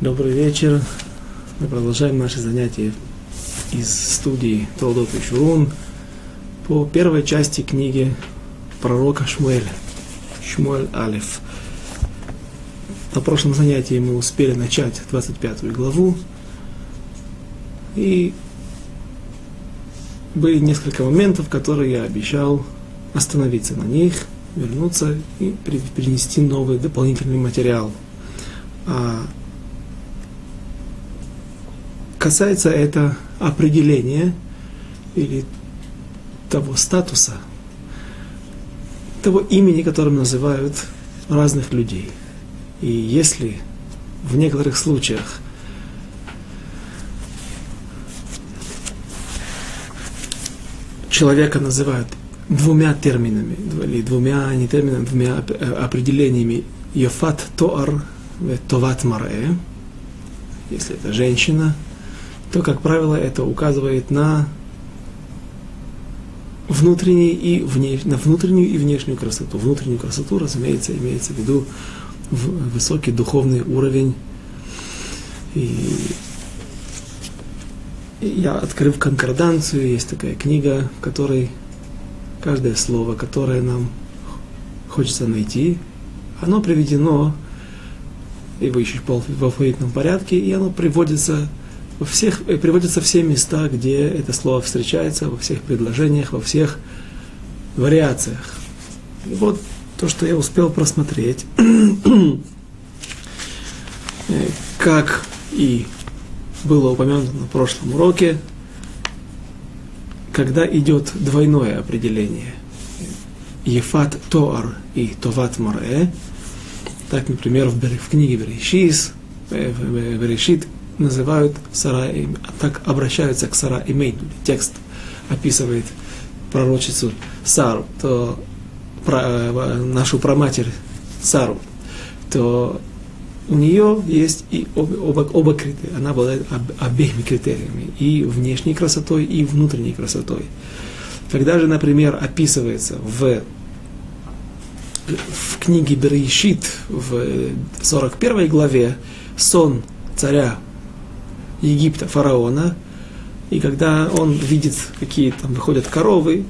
Добрый вечер. Мы продолжаем наши занятия из студии Толдот и Шурун по первой части книги пророка Шмуэля. Шмуэль Алиф. На прошлом занятии мы успели начать 25 главу. И были несколько моментов, которые я обещал остановиться на них, вернуться и принести новый дополнительный материал. А касается это определения или того статуса, того имени, которым называют разных людей. И если в некоторых случаях человека называют двумя терминами, или двумя, не терминами, двумя определениями Йофат Тоар, Товат Маре, если это женщина – то, как правило, это указывает на внутренний и вне, на внутреннюю и внешнюю красоту. Внутреннюю красоту, разумеется, имеется в виду высокий духовный уровень. И я, открыв конкорданцию, есть такая книга, в которой каждое слово, которое нам хочется найти, оно приведено и ищешь в алфавитном порядке, и оно приводится во всех, э, приводятся все места, где это слово встречается, во всех предложениях, во всех вариациях. И вот то, что я успел просмотреть, э, как и было упомянуто на прошлом уроке, когда идет двойное определение. Ефат Тоар и Товат Море, так, например, в, книге Берешис, э, Берешит называют Сара, так обращаются к Сара Имейн. Текст описывает пророчицу Сару, то про, э, нашу праматерь Сару, то у нее есть и оба, оба, оба критерия. Она обладает об, обеими критериями, и внешней красотой, и внутренней красотой. Когда же, например, описывается в, в книге Берешит в 41 главе сон царя Египта, фараона, и когда он видит, какие там выходят коровы,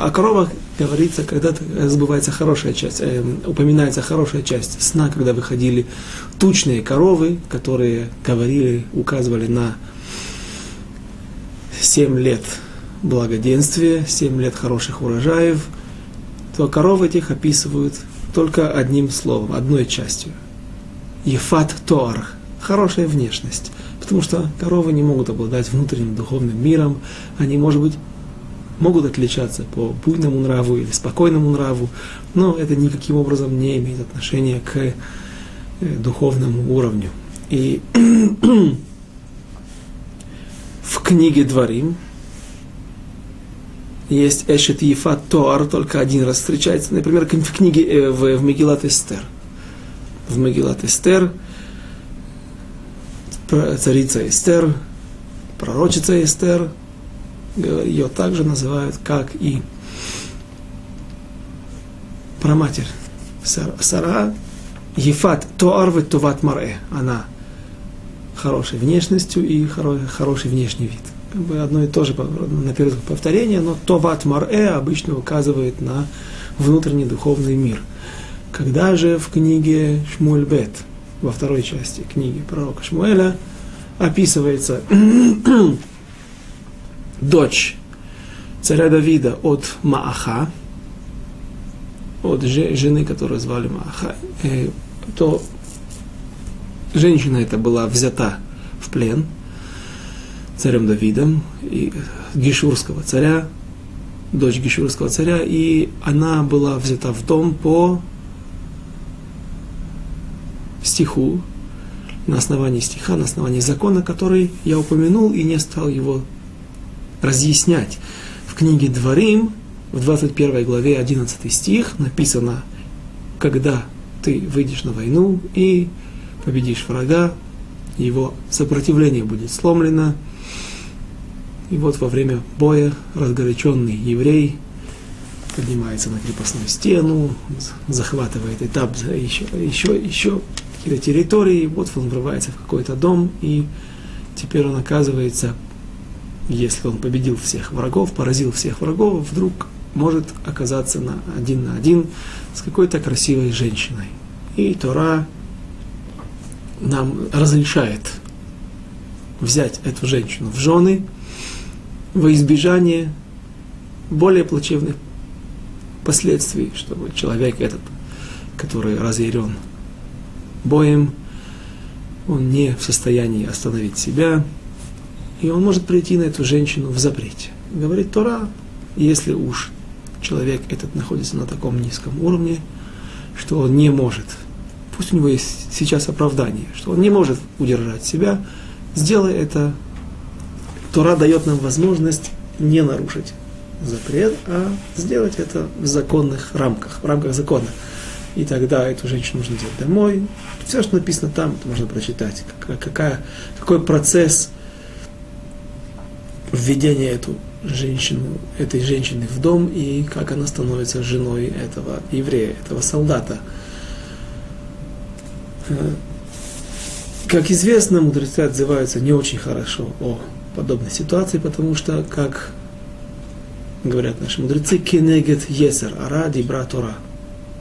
о коровах говорится, когда забывается хорошая часть, э, упоминается хорошая часть сна, когда выходили тучные коровы, которые говорили, указывали на 7 лет благоденствия, 7 лет хороших урожаев, то коровы этих описывают только одним словом, одной частью. Ефат Тоар, хорошая внешность. Потому что коровы не могут обладать внутренним духовным миром, они, может быть, могут отличаться по буйному нраву или спокойному нраву, но это никаким образом не имеет отношения к э, духовному уровню. И в книге Дворим есть Эшет Ефат Тоар, только один раз встречается, например, в книге э, в, в Мегилат Эстер. В Мегилат Эстер – царица Эстер, пророчица Эстер, ее также называют, как и праматерь Сара, Ефат Тоарве Туват Маре. Она хорошей внешностью и хороший внешний вид. Как бы одно и то же на первое повторение, но Товат Маре обычно указывает на внутренний духовный мир. Когда же в книге Шмульбет во второй части книги пророка Шмуэля описывается дочь царя Давида от Мааха, от жены, которую звали Мааха, э, то женщина эта была взята в плен царем Давидом, и Гишурского царя, дочь Гишурского царя, и она была взята в дом по стиху, на основании стиха, на основании закона, который я упомянул и не стал его разъяснять. В книге Дворим, в 21 главе 11 стих написано, когда ты выйдешь на войну и победишь врага, его сопротивление будет сломлено. И вот во время боя разгоряченный еврей поднимается на крепостную стену, захватывает этап, еще, еще, еще какие-то территории, вот он врывается в какой-то дом, и теперь он оказывается, если он победил всех врагов, поразил всех врагов, вдруг может оказаться на один на один с какой-то красивой женщиной. И Тора нам разрешает взять эту женщину в жены во избежание более плачевных последствий, чтобы человек этот, который разъярен боем, он не в состоянии остановить себя, и он может прийти на эту женщину в запрете. Говорит Тора, если уж человек этот находится на таком низком уровне, что он не может, пусть у него есть сейчас оправдание, что он не может удержать себя, сделай это. Тора дает нам возможность не нарушить запрет, а сделать это в законных рамках, в рамках закона. И тогда эту женщину нужно взять домой. Все, что написано там, это можно прочитать. Какая, какой процесс введения эту женщину, этой женщины в дом и как она становится женой этого еврея, этого солдата. Э, как известно, мудрецы отзываются не очень хорошо о подобной ситуации, потому что, как говорят наши мудрецы, кенегет есер, ара дибра Тора.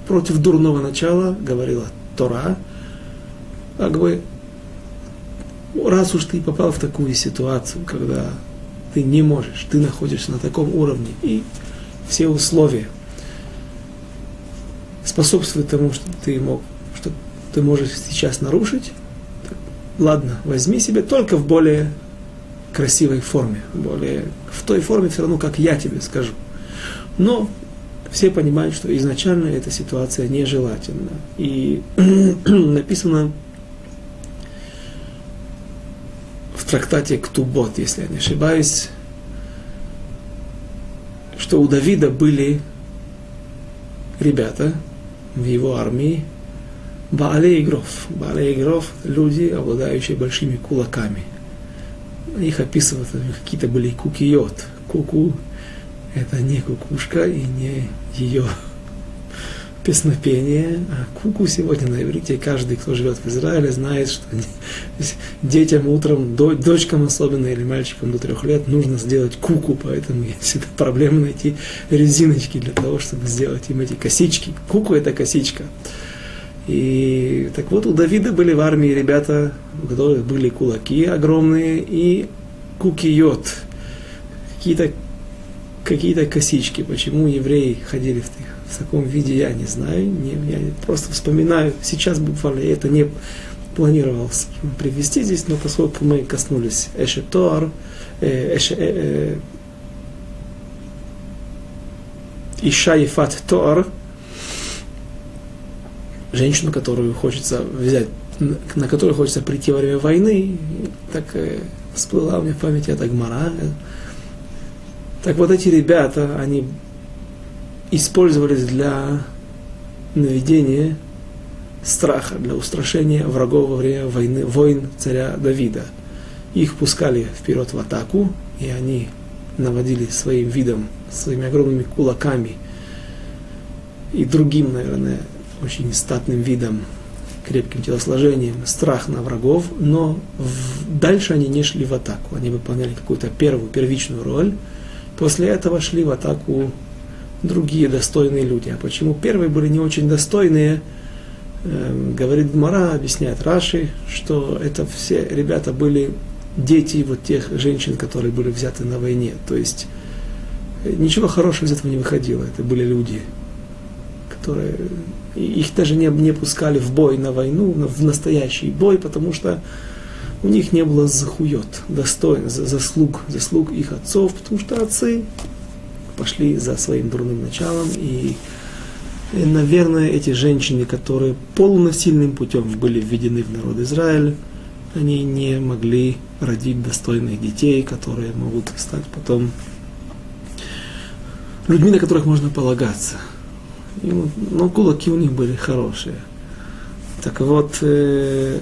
Против дурного начала говорила Тора, как бы, раз уж ты попал в такую ситуацию, когда ты не можешь, ты находишься на таком уровне, и все условия способствуют тому, что ты мог, что ты можешь сейчас нарушить, ладно, возьми себе только в более красивой форме, более в той форме все равно, как я тебе скажу. Но все понимают, что изначально эта ситуация нежелательна. И написано в трактате Ктубот, если я не ошибаюсь, что у Давида были ребята в его армии, Баале Игров. Баале Игров – люди, обладающие большими кулаками. Их описывают, какие-то были кукиот. Куку – это не кукушка и не ее песнопение. А куку сегодня на иврите каждый, кто живет в Израиле, знает, что детям утром, дочкам особенно или мальчикам до трех лет нужно сделать куку, поэтому есть всегда проблема найти резиночки для того, чтобы сделать им эти косички. Куку – это косичка. И так вот, у Давида были в армии ребята, у которых были кулаки огромные и кукиот, какие-то какие косички. Почему евреи ходили в, в таком виде, я не знаю. Не, я просто вспоминаю, сейчас буквально это не планировал привести здесь, но поскольку мы коснулись Эшетор, э, эше, э, э, Иша Ефат Тор, женщину, которую хочется взять, на которую хочется прийти во время войны, так э, всплыла у меня в памяти эта гмара. Так вот эти ребята, они использовались для наведения страха, для устрашения врагов во время войны, войн царя Давида. Их пускали вперед в атаку, и они наводили своим видом, своими огромными кулаками и другим, наверное, очень статным видом, крепким телосложением, страх на врагов, но в, дальше они не шли в атаку, они выполняли какую-то первую, первичную роль, после этого шли в атаку другие достойные люди. А почему первые были не очень достойные, э, говорит Мара, объясняет Раши, что это все ребята были дети вот тех женщин, которые были взяты на войне. То есть э, ничего хорошего из этого не выходило. Это были люди, которые их даже не, не пускали в бой на войну, в настоящий бой, потому что у них не было захует, достойно, заслуг, заслуг их отцов, потому что отцы пошли за своим дурным началом, и, и наверное, эти женщины, которые полунасильным путем были введены в народ Израиль, они не могли родить достойных детей, которые могут стать потом людьми, на которых можно полагаться – но ну, кулаки у них были хорошие. Так вот, э,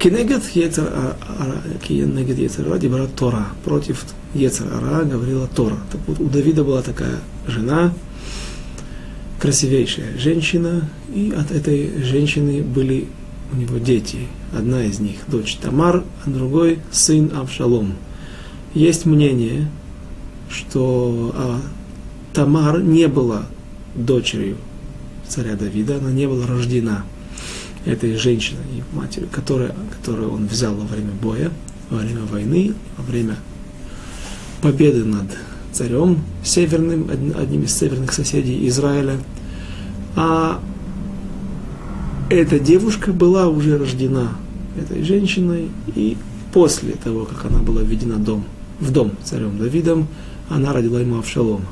Кенегет Кенегет Ецер Дибара Тора. Против Ецер Ара говорила Тора. Так вот, у Давида была такая жена, красивейшая женщина, и от этой женщины были у него дети. Одна из них дочь Тамар, а другой сын Авшалом. Есть мнение, что а, Тамар не была дочерью царя Давида, она не была рождена этой женщиной и матерью, которая, которую он взял во время боя, во время войны, во время победы над царем северным, одним из северных соседей Израиля. А эта девушка была уже рождена этой женщиной, и после того, как она была введена дом, в дом царем Давидом, она родила ему Авшалома.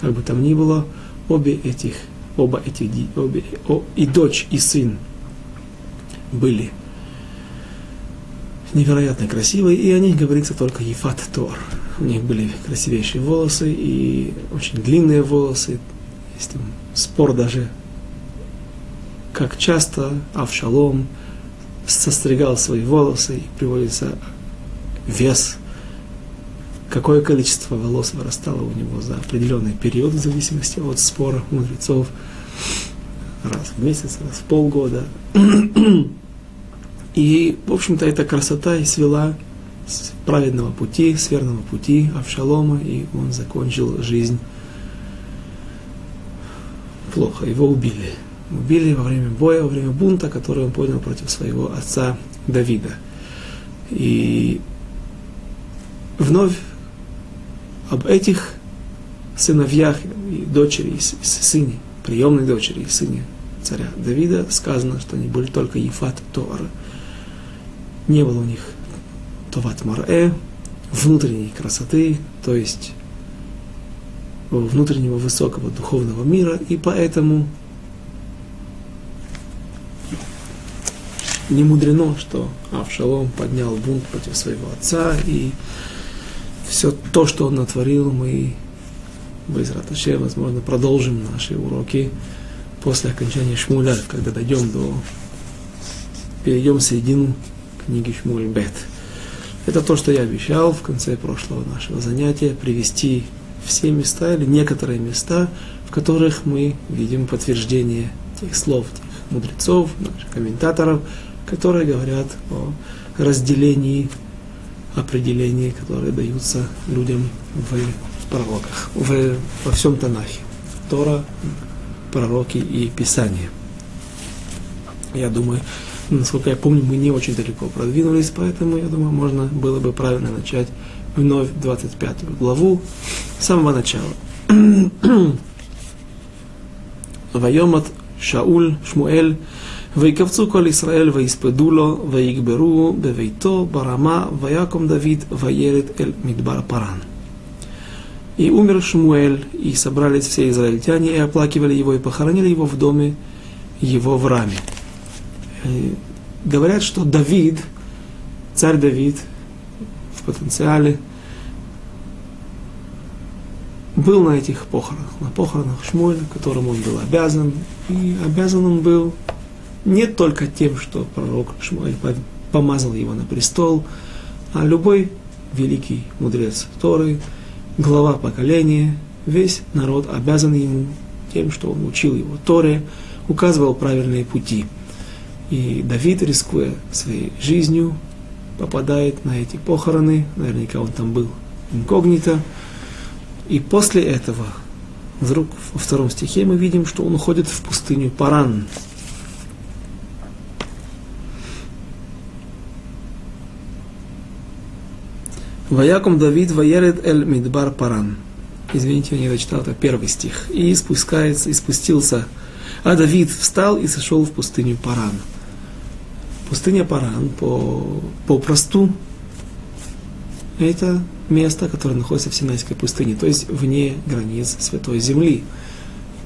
Как бы там ни было, обе этих, оба этих, обе, о, и дочь, и сын были невероятно красивые, и о них говорится только Ефат Тор. У них были красивейшие волосы и очень длинные волосы. Есть там спор даже, как часто Авшалом состригал свои волосы, и приводится вес, какое количество волос вырастало у него за определенный период, в зависимости от спора мудрецов, раз в месяц, раз в полгода. И, в общем-то, эта красота и свела с праведного пути, с верного пути Авшалома, и он закончил жизнь плохо. Его убили. Убили во время боя, во время бунта, который он поднял против своего отца Давида. И вновь об этих сыновьях и дочери, и сыне, приемной дочери и сыне царя Давида сказано, что они были только Ефат Тора. Не было у них Товат Марэ, внутренней красоты, то есть внутреннего высокого духовного мира, и поэтому не мудрено, что Авшалом поднял бунт против своего отца, и все то, что он натворил, мы без Раташе, возможно, продолжим наши уроки после окончания Шмуля, когда дойдем до... перейдем в середину книги Шмуль Бет. Это то, что я обещал в конце прошлого нашего занятия, привести все места или некоторые места, в которых мы видим подтверждение тех слов, тех мудрецов, наших комментаторов, которые говорят о разделении, определении, которые даются людям в пророках, в, во всем Танахе. Тора, пророки и Писание. Я думаю, насколько я помню, мы не очень далеко продвинулись, поэтому, я думаю, можно было бы правильно начать вновь 25 главу с самого начала. ויומת שאול, שמואל, ויקבצו כל ישראל ויספדו לו, ויגברו בביתו ברמה, ויקום דוד וירד אל מדבר פרן. И умер Шмуэль, и собрались все израильтяне, и оплакивали его, и похоронили его в доме его в Раме. Говорят, что Давид, царь Давид, в потенциале, был на этих похоронах, на похоронах Шмуэля, которым он был обязан. И обязан он был не только тем, что пророк Шмуэль помазал его на престол, а любой великий мудрец Торы, глава поколения, весь народ обязан ему тем, что он учил его Торе, указывал правильные пути. И Давид, рискуя своей жизнью, попадает на эти похороны, наверняка он там был инкогнито, и после этого, вдруг во втором стихе мы видим, что он уходит в пустыню Паран. Ваяком Давид ваерет эль мидбар паран. Извините, я не дочитал, это первый стих. И спускается, и спустился. А Давид встал и сошел в пустыню Паран. Пустыня Паран по, по просту это место, которое находится в Синайской пустыне, то есть вне границ Святой Земли.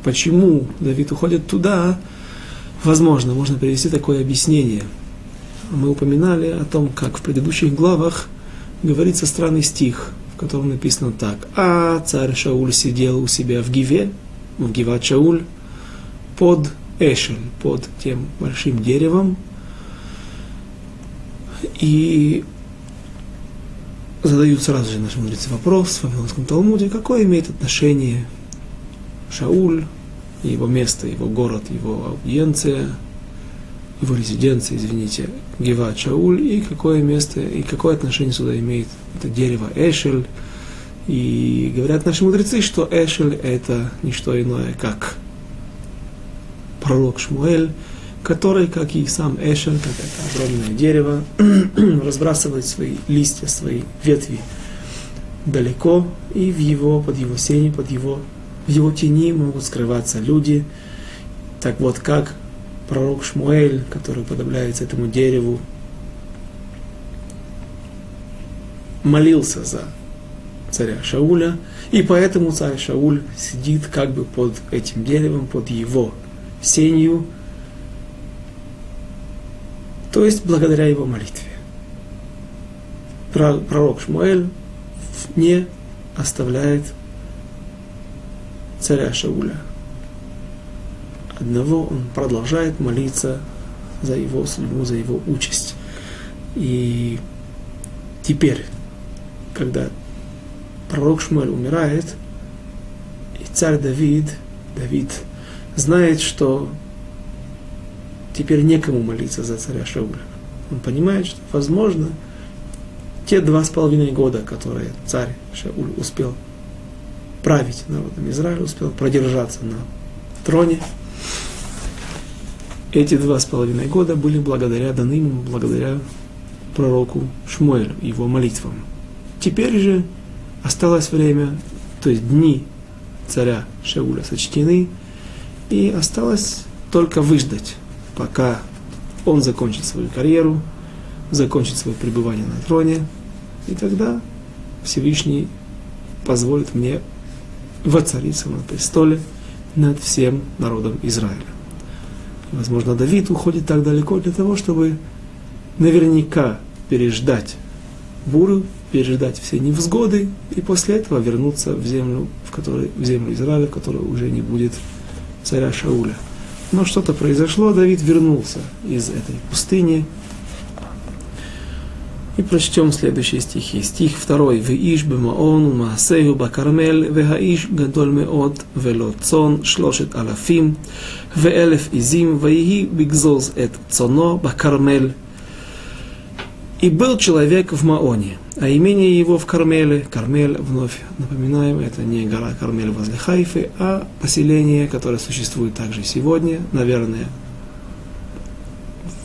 Почему Давид уходит туда? Возможно, можно привести такое объяснение. Мы упоминали о том, как в предыдущих главах говорится странный стих, в котором написано так. А царь Шауль сидел у себя в Гиве, в Гиват Шауль, под Эшель, под тем большим деревом, и задают сразу же наши мудрецы вопрос в Вавилонском Талмуде, какое имеет отношение Шауль его место, его город, его аудиенция, его резиденция, извините, Гева Чауль, и какое место, и какое отношение сюда имеет это дерево Эшель. И говорят наши мудрецы, что Эшель это не что иное, как пророк Шмуэль, который, как и сам Эшель, как это огромное дерево, разбрасывает свои листья, свои ветви далеко, и в его, под его сенью, под его, в его тени могут скрываться люди. Так вот, как пророк Шмуэль, который подобляется этому дереву, молился за царя Шауля, и поэтому царь Шауль сидит как бы под этим деревом, под его сенью, то есть благодаря его молитве. Пророк Шмуэль не оставляет царя Шауля одного, он продолжает молиться за его судьбу, за его участь. И теперь, когда пророк Шмуэль умирает, и царь Давид, Давид знает, что теперь некому молиться за царя Шауля. Он понимает, что, возможно, те два с половиной года, которые царь Шауль успел править народом Израиля, успел продержаться на троне, эти два с половиной года были благодаря ему, благодаря пророку Шмуэлю, его молитвам. Теперь же осталось время, то есть дни царя Шауля сочтены, и осталось только выждать, пока он закончит свою карьеру, закончит свое пребывание на троне, и тогда Всевышний позволит мне воцариться на престоле над всем народом Израиля. Возможно, Давид уходит так далеко для того, чтобы наверняка переждать бурю, переждать все невзгоды и после этого вернуться в землю, в, которой, в землю Израиля, в которой уже не будет царя Шауля. Но что-то произошло, Давид вернулся из этой пустыни. И прочтем следующие стихи. Стих второй. «Вииш бемаон маасею бакармель, вехаиш гадоль меот, вело цон шлошет алафим, веэлеф изим, ваиги бигзоз эт цоно бакармель». И был человек в Маоне – а имение его в Кармеле. Кармель, вновь напоминаем, это не гора Кармель возле Хайфы, а поселение, которое существует также сегодня, наверное,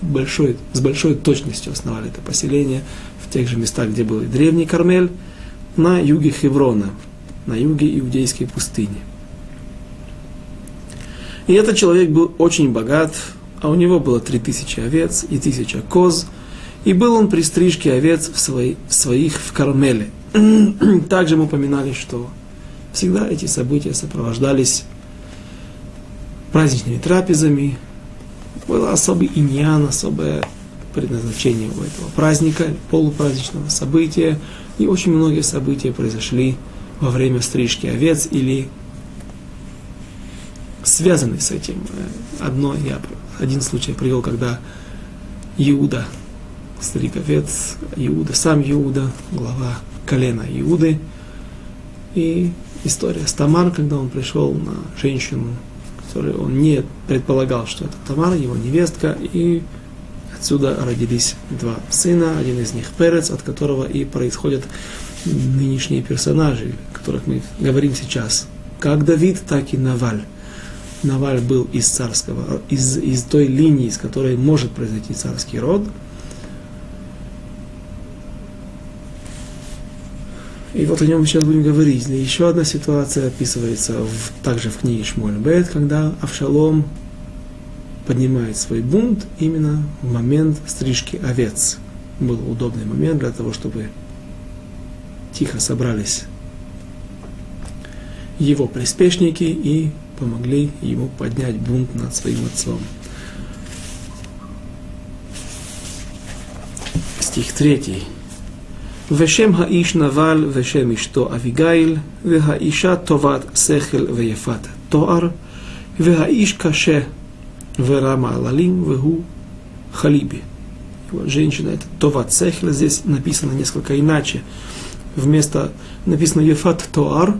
большой, с большой точностью основали это поселение в тех же местах, где был и древний Кармель, на юге Хеврона, на юге Иудейской пустыни. И этот человек был очень богат, а у него было три тысячи овец и тысяча коз, и был он при стрижке овец в, свои, в своих в Кармеле. Также мы упоминали, что всегда эти события сопровождались праздничными трапезами, было особый иньян, особое предназначение у этого праздника, полупраздничного события. И очень многие события произошли во время стрижки овец или связаны с этим. Одно я, один случай привел, когда Иуда, стриг овец, Иуда, сам Иуда, глава колена Иуды, и история с Тамар, когда он пришел на женщину который он не предполагал, что это Тамара, его невестка, и отсюда родились два сына, один из них Перец, от которого и происходят нынешние персонажи, о которых мы говорим сейчас, как Давид, так и Наваль. Наваль был из царского, из, из той линии, из которой может произойти царский род – И вот о нем сейчас будем говорить. И еще одна ситуация описывается в, также в книге Шмуэль Бет, когда Авшалом поднимает свой бунт именно в момент стрижки овец. Был удобный момент для того, чтобы тихо собрались его приспешники и помогли ему поднять бунт над своим отцом. Стих третий. ושם האיש נבל ושם אשתו אביגיל, והאישה טובת שכל ויפת תואר, והאיש קשה ורע מעללים, והוא халиби. Женщина это товат сехля, здесь написано несколько иначе. Вместо написано ефат тоар,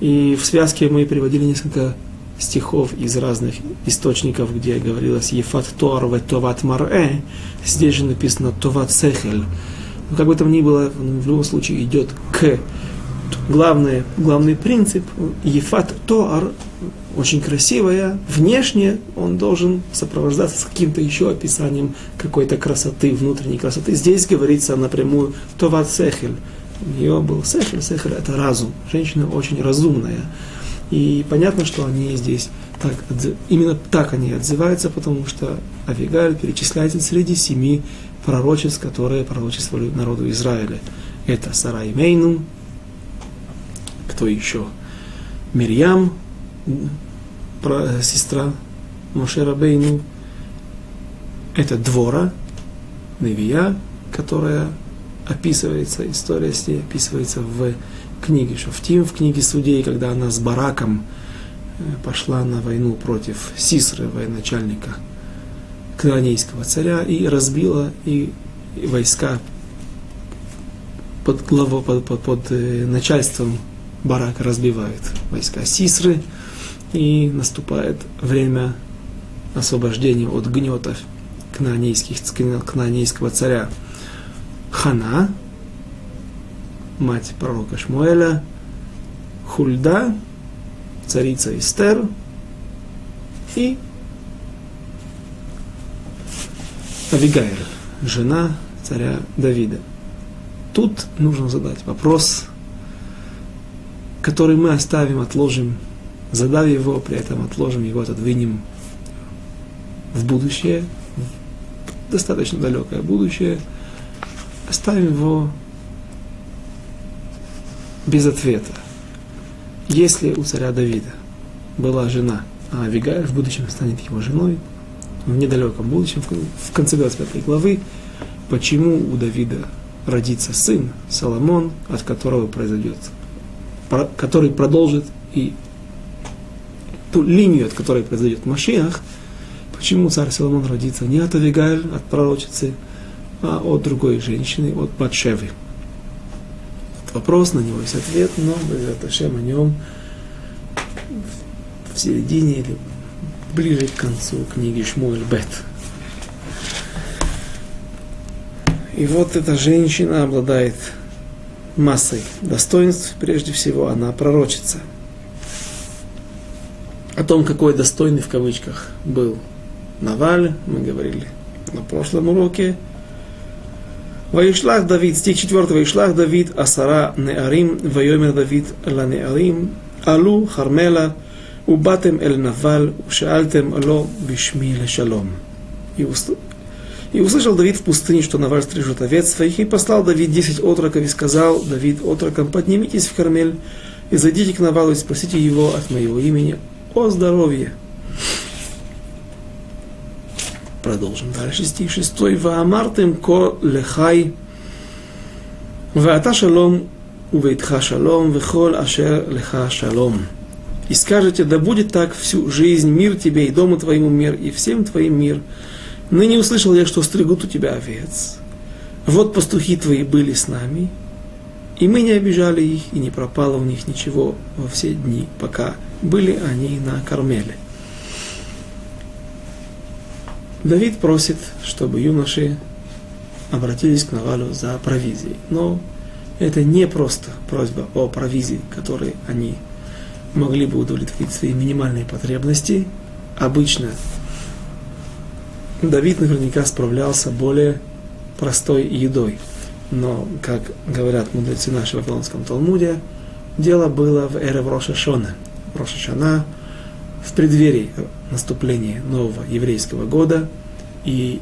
и в связке мы приводили несколько стихов из разных источников, где говорилось «Ефат Тор ве Товат Марэ», здесь же написано «Товат Сехель». Но как бы там ни было, в любом случае идет к главный, главный принцип Ефат Тоар очень красивая, внешне он должен сопровождаться с каким-то еще описанием какой-то красоты, внутренней красоты. Здесь говорится напрямую Товат Сехель. У нее был Сехель, Сехель это разум. Женщина очень разумная. И понятно, что они здесь так, именно так они отзываются, потому что Авигаль перечисляется среди семи пророчеств, которые пророчествовали народу Израиля. Это Сарай Мейну, кто еще? Мирьям, сестра Мошера Бейну. Это Двора, Невия, которая описывается, история с ней описывается в книге Шофтим, в книге судей, когда она с Бараком э, пошла на войну против Сисры, военачальника Кнаанейского царя, и разбила и войска под, главу, под, под, под э, начальством Барака разбивают войска Сисры, и наступает время освобождения от гнета кнаанейских, кнаанейского царя Хана, мать пророка Шмуэля, Хульда, царица Эстер и Авигайль, жена царя Давида. Тут нужно задать вопрос, который мы оставим, отложим, задав его, при этом отложим его, отодвинем в будущее, в достаточно далекое будущее, оставим его без ответа. Если у царя Давида была жена, а Авигаль в будущем станет его женой, в недалеком будущем, в конце 25 главы, почему у Давида родится сын Соломон, от которого произойдет, который продолжит и ту линию, от которой произойдет Машиах, почему царь Соломон родится не от Авигаль, от пророчицы, а от другой женщины, от Батшевы? Вопрос, на него есть ответ, но Безраташем о нем в середине или ближе к концу книги Шмуэль Бет. И вот эта женщина обладает массой достоинств, прежде всего она пророчица. О том, какой достойный в кавычках был Наваль, мы говорили на прошлом уроке. Ваишлах Давид, стих 4, Ваишлах Давид, Асара Неарим, Вайомер Давид Ла Неарим, Алу Хармела, Убатем Эль Навал, Ушаальтем Ло Бишми Лешалом. И услышал Давид в пустыне, что Наваль стрижет овец своих, и послал Давид десять отроков, и сказал Давид отрокам, поднимитесь в Кармель, и зайдите к Навалу, и спросите его от моего имени о здоровье. Продолжим дальше. Стих 6. Ваамартем ко лехай, ваата шалом, увейтха шалом, вехол ашер леха шалом. И скажете, да будет так всю жизнь, мир тебе и дому твоему мир, и всем твоим мир. Ныне услышал я, что стригут у тебя овец. Вот пастухи твои были с нами, и мы не обижали их, и не пропало у них ничего во все дни, пока были они на Кармеле. Давид просит, чтобы юноши обратились к Навалю за провизией. Но это не просто просьба о провизии, которой они могли бы удовлетворить свои минимальные потребности. Обычно Давид наверняка справлялся более простой едой. Но, как говорят мудрецы нашего Вавилонском Талмуде, дело было в эре Роша Шона. Роша Шана в преддверии наступления нового еврейского года, и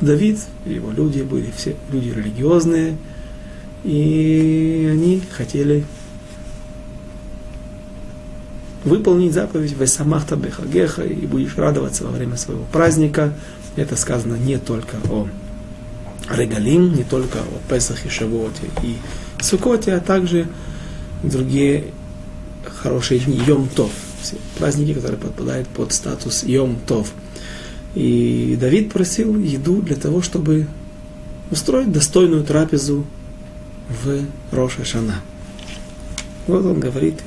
Давид его люди были все люди религиозные, и они хотели выполнить заповедь «Весамахта бехагеха» и будешь радоваться во время своего праздника. Это сказано не только о Регалим, не только о Песахе, Шавуоте и Сукоте, а также другие хорошие дни, Йом Тов – все праздники, которые подпадают под статус Йом Тов. И Давид просил еду для того, чтобы устроить достойную трапезу в Роша Шана. Вот он говорит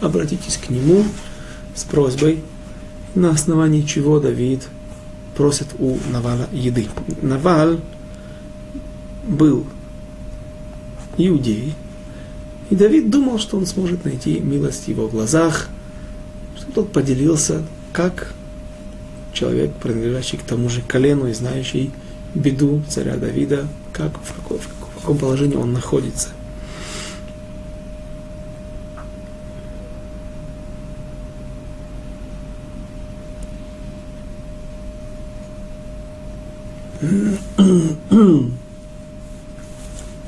обратитесь к нему с просьбой, на основании чего Давид просит у Навала еды. Навал был иудей, и Давид думал, что он сможет найти милость в его глазах, что тот поделился, как человек, принадлежащий к тому же колену и знающий беду царя Давида, как, в, какой, в каком положении он находится.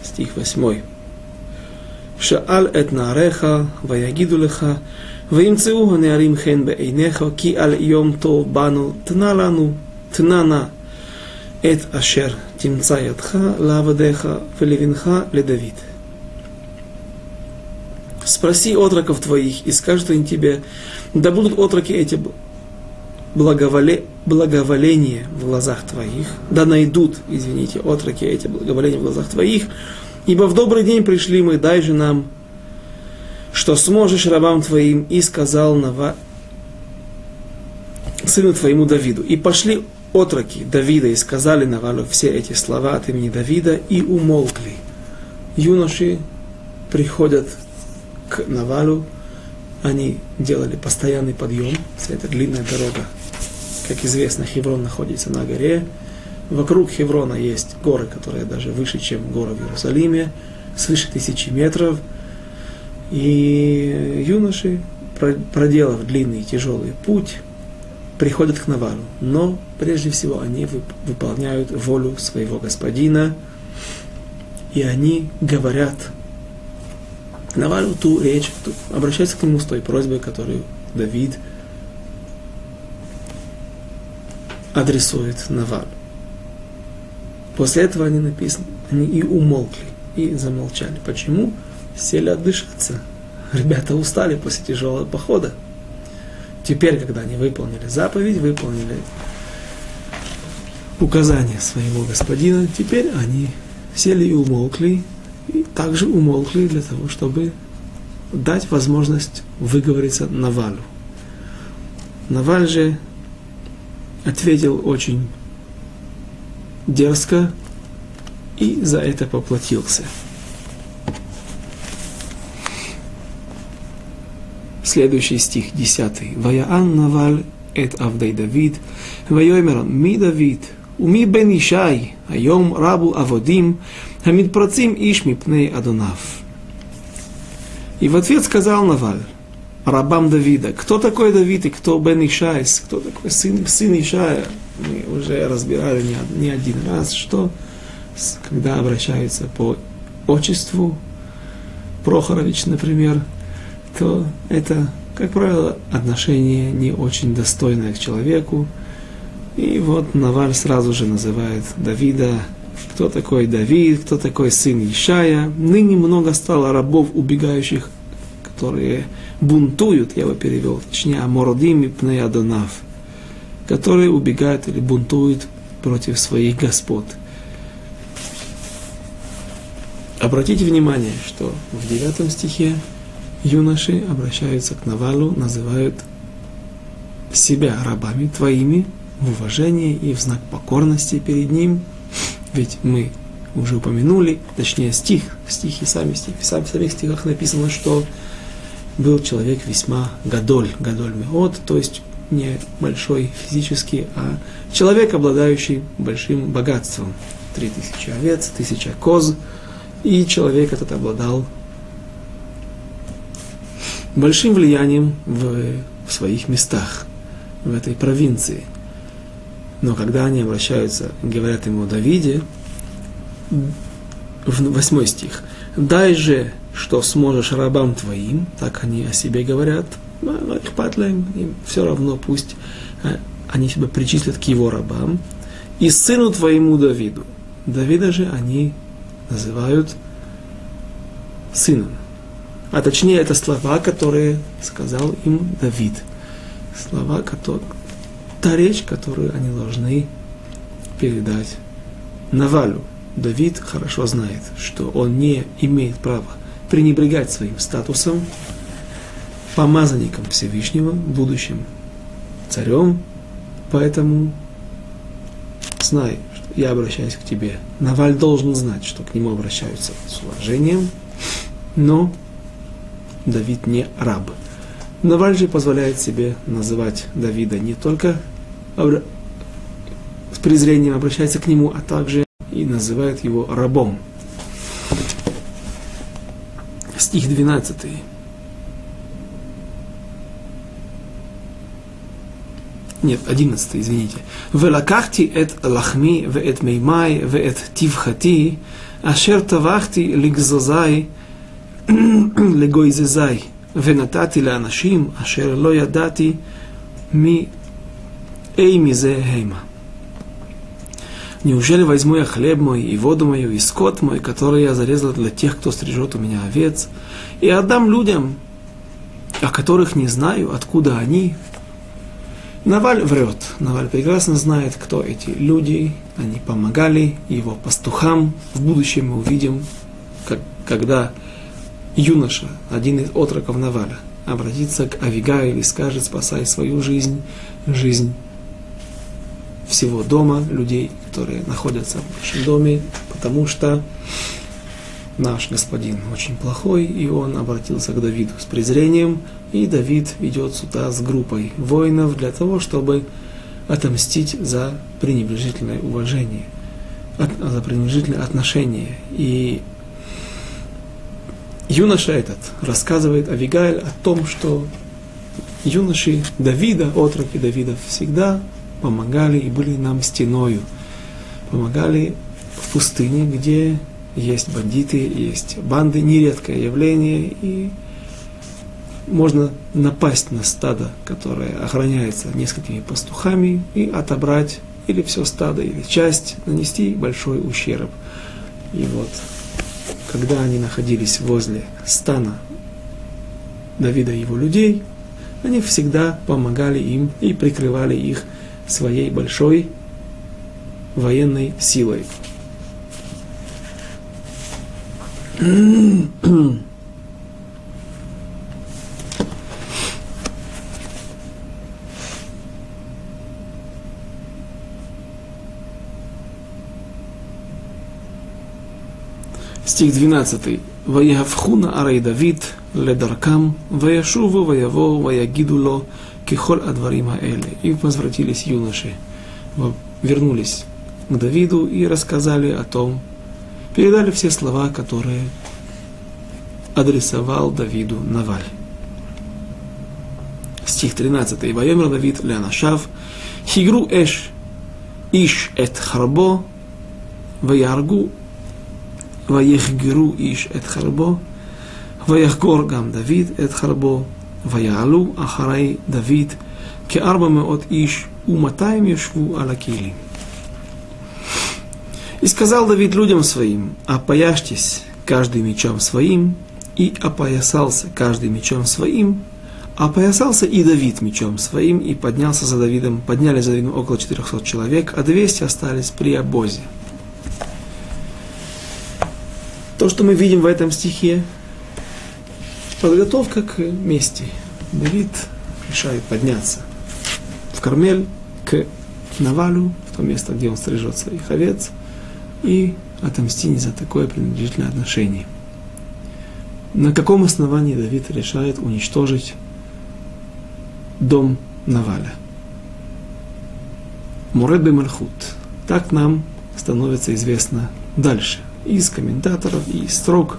стих 8. שאל את נעריך ויגידו לך וימצאו הנערים חן בעיניך כי על יום טוב באנו תנה לנו, תנה נא את אשר תמצא ידך לעבדיך ולבנך לדוד. Спроси отроков твоих, и скажут они тебе, да будут отроки эти благоволе, благоволение в глазах твоих, да найдут, извините, отроки эти благоволения в глазах твоих, ибо в добрый день пришли мы, дай же нам, что сможешь рабам твоим, и сказал Нава, сыну твоему Давиду. И пошли отроки Давида и сказали Навалу все эти слова от имени Давида и умолкли. Юноши приходят к Навалу, они делали постоянный подъем, вся эта длинная дорога как известно, Хеврон находится на горе. Вокруг Хеврона есть горы, которые даже выше, чем горы в Иерусалиме, свыше тысячи метров. И юноши, проделав длинный тяжелый путь, приходят к Навалу. Но прежде всего они выполняют волю своего господина, и они говорят Навалу ту речь, обращаются к нему с той просьбой, которую Давид – адресует Наваль. После этого они написаны, они и умолкли, и замолчали. Почему? Сели отдышаться. Ребята устали после тяжелого похода. Теперь, когда они выполнили заповедь, выполнили указания своего господина, теперь они сели и умолкли, и также умолкли для того, чтобы дать возможность выговориться Навалю. Наваль же ответил очень дерзко и за это поплатился. Следующий стих, 10. Ваяан Наваль эт Авдей Давид, ויאמר מי דוד ומי בן ישי היום רבו עבודים המתפרצים איש מפני אדוניו. И в ответ сказал Наваль, рабам Давида. Кто такой Давид и кто Бен Ишайс, кто такой сын, сын Ишая. Мы уже разбирали не, не один раз, что когда обращаются по отчеству, Прохорович, например, то это, как правило, отношение не очень достойное к человеку. И вот Наваль сразу же называет Давида, кто такой Давид, кто такой сын Ишая. Ныне много стало рабов, убегающих, которые бунтуют, я бы перевел, точнее, амородим и пнеядонав, которые убегают или бунтуют против своих господ. Обратите внимание, что в девятом стихе юноши обращаются к Навалу, называют себя рабами твоими в уважении и в знак покорности перед ним. Ведь мы уже упомянули, точнее стих, стихи сами, стихи, в самих стихах написано, что был человек весьма гадоль, гадоль меот, то есть не большой физически, а человек, обладающий большим богатством. Три тысячи овец, тысяча коз, и человек этот обладал большим влиянием в, в своих местах, в этой провинции. Но когда они обращаются, говорят ему о Давиде, восьмой стих, «Дай же что сможешь рабам твоим, так они о себе говорят, их падлаем, им все равно пусть э, они себя причислят к его рабам, и сыну твоему Давиду. Давида же они называют сыном. А точнее, это слова, которые сказал им Давид. Слова, которые, та речь, которую они должны передать Навалю. Давид хорошо знает, что он не имеет права пренебрегать своим статусом помазанником Всевышнего, будущим царем, поэтому знай, что я обращаюсь к тебе. Наваль должен знать, что к нему обращаются с уважением, но Давид не раб. Наваль же позволяет себе называть Давида не только с презрением обращается к нему, а также и называет его рабом Стих 12. Нет, 11, извините. ולקחתי את לחמי ואת מימי ואת טבחתי, אשר טבחתי לגזוזי, לגויזזי, ונתתי לאנשים אשר לא ידעתי מי אי מזה המה. Неужели возьму я хлеб мой и воду мою и скот мой, который я зарезал для тех, кто стрижет у меня овец, и отдам людям, о которых не знаю, откуда они, Наваль врет. Наваль прекрасно знает, кто эти люди. Они помогали его пастухам. В будущем мы увидим, как, когда юноша, один из отроков Наваля, обратится к Авигаю и скажет, спасай свою жизнь, жизнь всего дома, людей, которые находятся в нашем доме, потому что наш господин очень плохой, и он обратился к Давиду с презрением, и Давид ведет сюда с группой воинов для того, чтобы отомстить за пренебрежительное уважение, за пренебрежительное отношение. И юноша этот рассказывает Авигаэль о том, что юноши Давида, отроки Давида, всегда помогали и были нам стеною. Помогали в пустыне, где есть бандиты, есть банды, нередкое явление, и можно напасть на стадо, которое охраняется несколькими пастухами, и отобрать или все стадо, или часть, нанести большой ущерб. И вот, когда они находились возле стана Давида и его людей, они всегда помогали им и прикрывали их своей большой военной силой. Стих 12. «Ваявхуна арей Давид ледаркам, ваяшуву ваяво ваягидуло, Кихоль Адварима Эли. И возвратились юноши, вернулись к Давиду и рассказали о том, передали все слова, которые адресовал Давиду Наваль. Стих 13. И воемер Давид Леонашав, Хигру Эш, Иш Эт Харбо, Ваяргу, Ваехгиру Иш Эт Харбо, Ваяхгор Гам Давид Эт Харбо, ויעלו אחרי דוד כארבע מאות איש ומאתיים ישבו על הכלים. И сказал Давид людям своим, опояжьтесь каждый мечом своим, и опоясался каждый мечом своим, опоясался и Давид мечом своим, и поднялся за Давидом, подняли за Давидом около 400 человек, а 200 остались при обозе. То, что мы видим в этом стихе, подготовка к мести. Давид решает подняться в Кармель к Навалю, в то место, где он стрижет своих овец – и отомстить за такое пренебрежительное отношение. На каком основании Давид решает уничтожить дом Наваля? Муред Мальхут. Так нам становится известно дальше. Из комментаторов, и из строк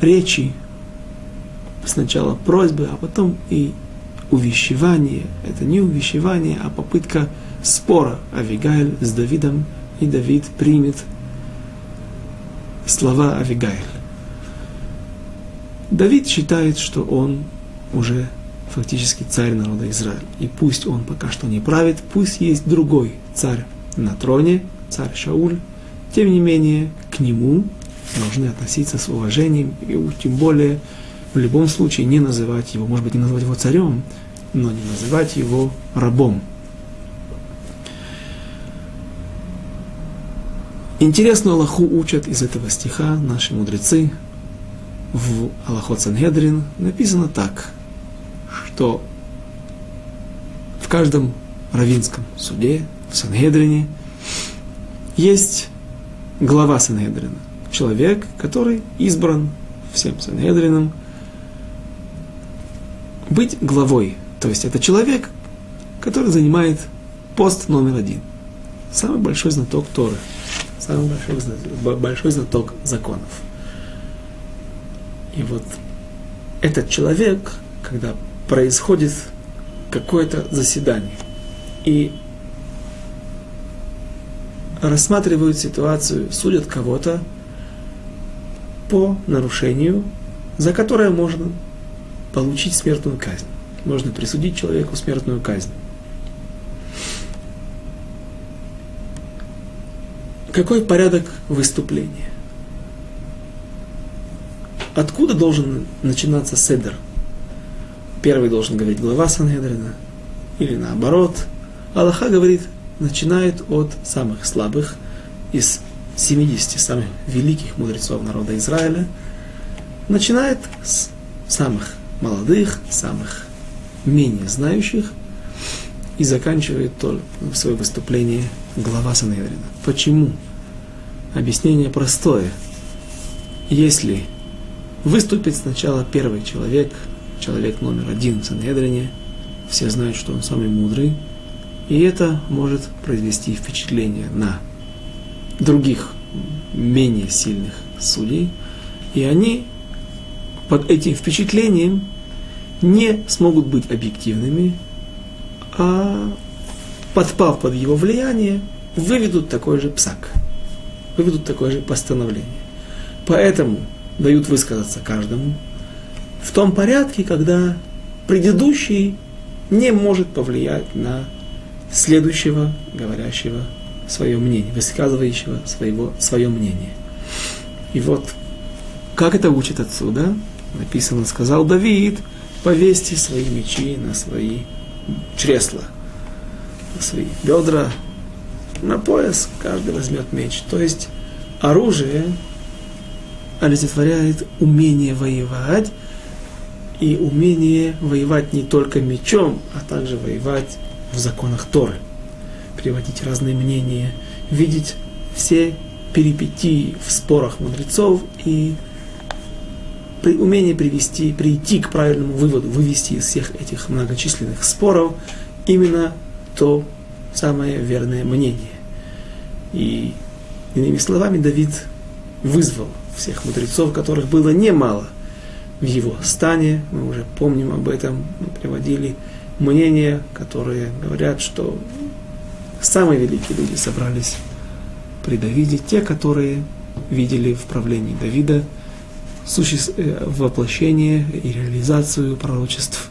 речи. Сначала просьбы, а потом и увещевание. Это не увещевание, а попытка спора Авигайль с Давидом и Давид примет слова Авигайль. Давид считает, что он уже фактически царь народа Израиля. И пусть он пока что не правит, пусть есть другой царь на троне, царь Шауль, тем не менее к нему должны относиться с уважением, и тем более в любом случае не называть его, может быть, не называть его царем, но не называть его рабом. Интересную Аллаху учат из этого стиха наши мудрецы в Аллахот Сангедрин. Написано так. что в каждом равинском суде, в Сангедрине, есть глава Сангедрина. Человек, который избран всем Сангедрином быть главой. То есть это человек, который занимает пост номер один. Самый большой знаток Торы. Самый большой, большой знаток законов. И вот этот человек, когда происходит какое-то заседание, и рассматривают ситуацию, судят кого-то по нарушению, за которое можно получить смертную казнь. Можно присудить человеку смертную казнь. Какой порядок выступления? Откуда должен начинаться седер? Первый должен говорить глава Сангедрина, или наоборот. Аллаха говорит, начинает от самых слабых, из 70 самых великих мудрецов народа Израиля, начинает с самых молодых, самых менее знающих, и заканчивает свое выступление глава Санедрина. Почему? Объяснение простое. Если выступит сначала первый человек, человек номер один в Санедрине, все знают, что он самый мудрый, и это может произвести впечатление на других менее сильных судей, и они под этим впечатлением не смогут быть объективными, а подпав под его влияние, выведут такой же псак, выведут такое же постановление. Поэтому дают высказаться каждому в том порядке, когда предыдущий не может повлиять на следующего, говорящего свое мнение, высказывающего своего, свое мнение. И вот, как это учит отсюда? Написано, сказал Давид, повесьте свои мечи на свои чресла, на свои бедра, на пояс каждый возьмет меч. То есть оружие олицетворяет умение воевать, и умение воевать не только мечом, а также воевать в законах Торы. Приводить разные мнения, видеть все перипетии в спорах мудрецов и умение привести, прийти к правильному выводу, вывести из всех этих многочисленных споров именно то самое верное мнение. И иными словами, Давид вызвал всех мудрецов, которых было немало в его стане, мы уже помним об этом, мы приводили мнения, которые говорят, что самые великие люди собрались при Давиде, те, которые видели в правлении Давида воплощение и реализацию пророчеств,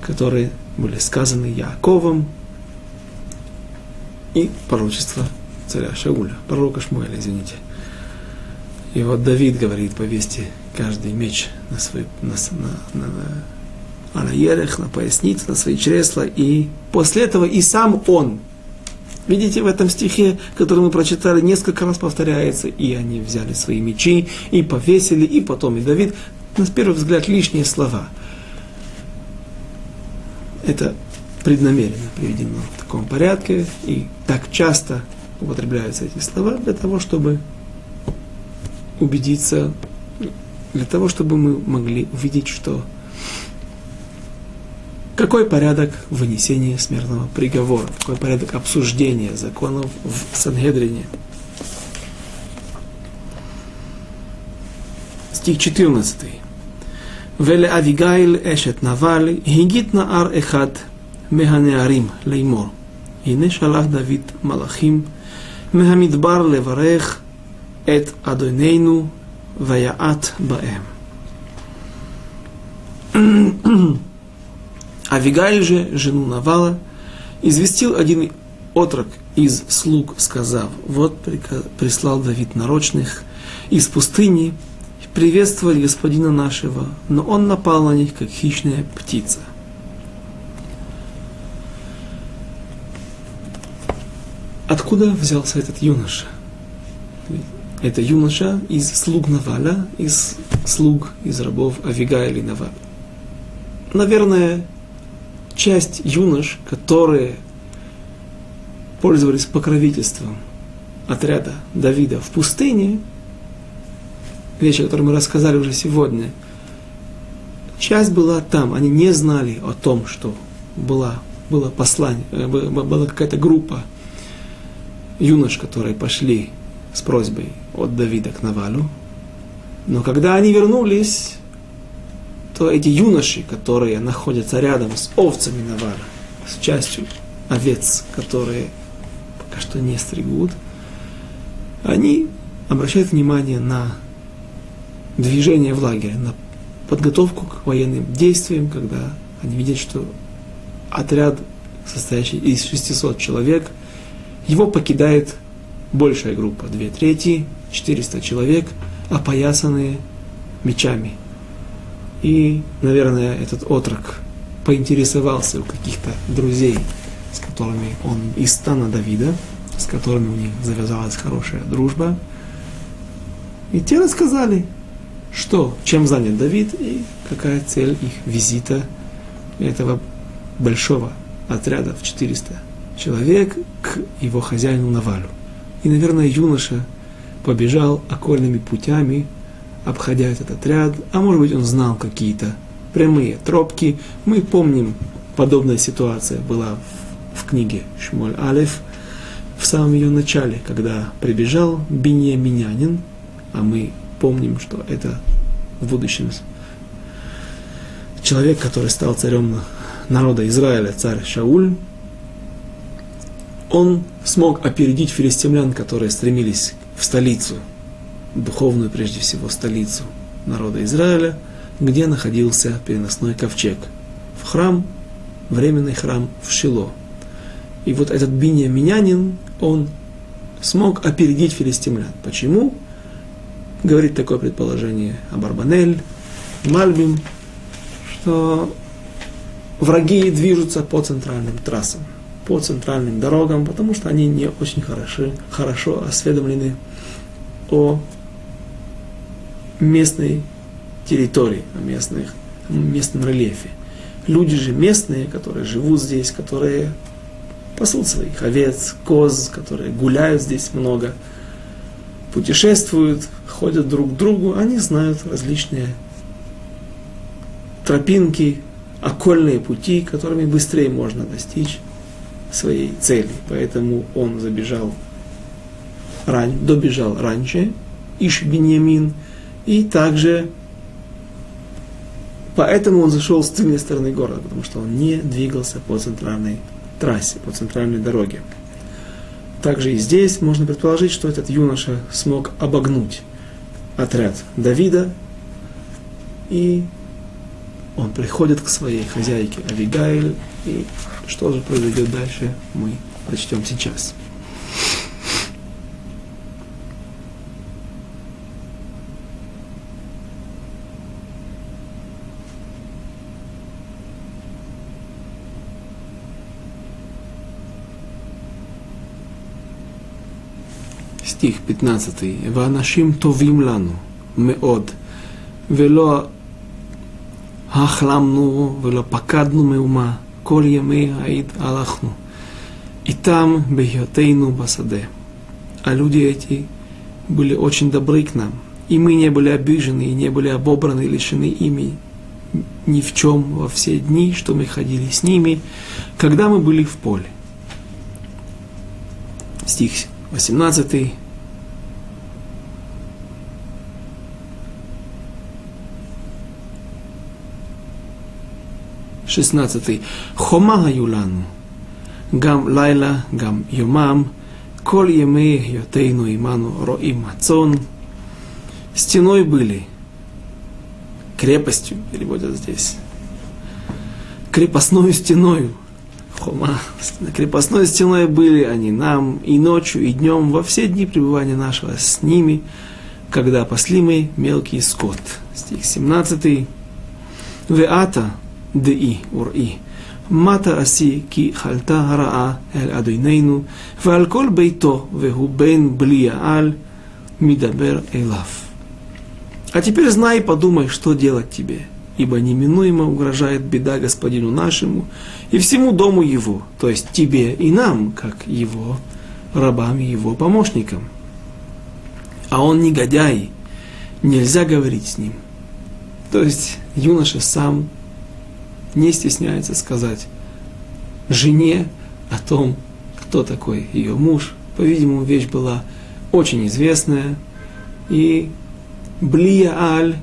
которые были сказаны Яковом и пророчество царя Шауля, пророка Шмуэля, извините. И вот Давид говорит, повесьте каждый меч на свой, на, на, на, на, на ерех, на поясницу, на свои чресла, и после этого и сам он Видите, в этом стихе, который мы прочитали, несколько раз повторяется, и они взяли свои мечи, и повесили, и потом и Давид. На первый взгляд лишние слова. Это преднамеренно приведено в таком порядке, и так часто употребляются эти слова для того, чтобы убедиться, для того, чтобы мы могли увидеть, что какой порядок вынесения смертного приговора, какой порядок обсуждения законов в Сангедрине. Стих 14. Веле Авигайл эшет навал, хигит наар эхад מהנערים לאמור, הנה שלח דוד מלאכים מהמדבר לברך את אדוננו ויעט בהם. Авигаль же, жену Навала, известил один отрок из слуг, сказав, вот прислал Давид нарочных из пустыни приветствовать господина нашего, но он напал на них, как хищная птица. Откуда взялся этот юноша? Это юноша из слуг Наваля, из слуг, из рабов Авига или Наваля. Наверное, часть юнош, которые пользовались покровительством отряда Давида в пустыне, вещи, о которой мы рассказали уже сегодня, часть была там, они не знали о том, что была, было послание, э, была какая-то группа юнош, которые пошли с просьбой от Давида к Навалу. Но когда они вернулись, то эти юноши, которые находятся рядом с овцами Навала, с частью овец, которые пока что не стригут, они обращают внимание на движение в лагере, на подготовку к военным действиям, когда они видят, что отряд, состоящий из 600 человек, его покидает большая группа, две трети, 400 человек, опоясанные мечами. И, наверное, этот отрок поинтересовался у каких-то друзей, с которыми он из стана Давида, с которыми у них завязалась хорошая дружба. И те рассказали, что, чем занят Давид и какая цель их визита этого большого отряда в 400 человек к его хозяину Навалю. И, наверное, юноша побежал окольными путями, обходя этот отряд, а может быть он знал какие-то прямые тропки. Мы помним, подобная ситуация была в, книге Шмоль Алиф, в самом ее начале, когда прибежал Биньяминянин, а мы помним, что это в будущем человек, который стал царем народа Израиля, царь Шауль, он смог опередить филистимлян, которые стремились в столицу, духовную прежде всего столицу народа Израиля, где находился переносной ковчег. В храм, временный храм в Шило. И вот этот Биньяминянин, он смог опередить филистимлян. Почему? Говорит такое предположение Абарбанель, Мальбим, что враги движутся по центральным трассам, по центральным дорогам, потому что они не очень хороши, хорошо осведомлены о местной территории, о местных, местном рельефе. Люди же местные, которые живут здесь, которые пасут своих овец, коз, которые гуляют здесь много – путешествуют, ходят друг к другу, они знают различные тропинки, окольные пути, которыми быстрее можно достичь своей цели. Поэтому он забежал, ран, добежал раньше, Иш Беньямин, и также поэтому он зашел с тыльной стороны города, потому что он не двигался по центральной трассе, по центральной дороге. Также и здесь можно предположить, что этот юноша смог обогнуть отряд Давида, и он приходит к своей хозяйке Авигайль, и что же произойдет дальше, мы прочтем сейчас. стих 15. ואנשים טובים לנו מאוד, ולא החלמנו ולא פקדנו מאומה, כל ימי העיד הלכנו. איתם בהיותנו בשדה. А люди эти были очень добры к нам, и мы не были обижены, и не были обобраны, и лишены ими ни в чем во все дни, что мы ходили с ними, когда мы были в поле. Стих 18. 16. Хома гаюлану. Гам лайла, гам йомам. Коль емы йотейну иману роим мацон. Стеной были. Крепостью, переводят здесь. Крепостной стеною. Хома. Крепостной стеной были они нам и ночью, и днем, во все дни пребывания нашего с ними, когда пасли мы мелкий скот. Стих 17. Веата דאי וראי. מה תעשי כי חלתה הרעה אל אדוננו, ועל כל ביתו, והוא בן בליעל, מדבר אליו. А теперь знай и подумай, что делать тебе. ибо неминуемо угрожает беда господину нашему и всему дому его, то есть тебе и нам, как его рабам и его помощникам. А он негодяй, нельзя говорить с ним. То есть юноша сам не стесняется сказать жене о том, кто такой ее муж. По-видимому, вещь была очень известная. И Блия Аль,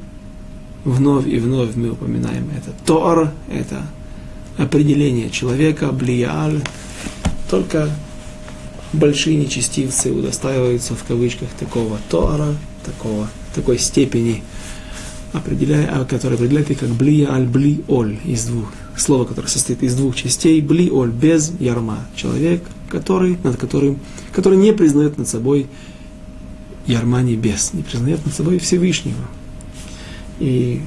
вновь и вновь мы упоминаем это. Тор – это определение человека, Блия Аль. Только большие нечестивцы удостаиваются в кавычках такого Тора, такого, такой степени, определяя, а, который определяет их как Блия Аль Бли Оль из двух слово, которое состоит из двух частей, бли оль, без ярма. Человек, который, над которым, который не признает над собой ярма небес, не признает над собой Всевышнего. И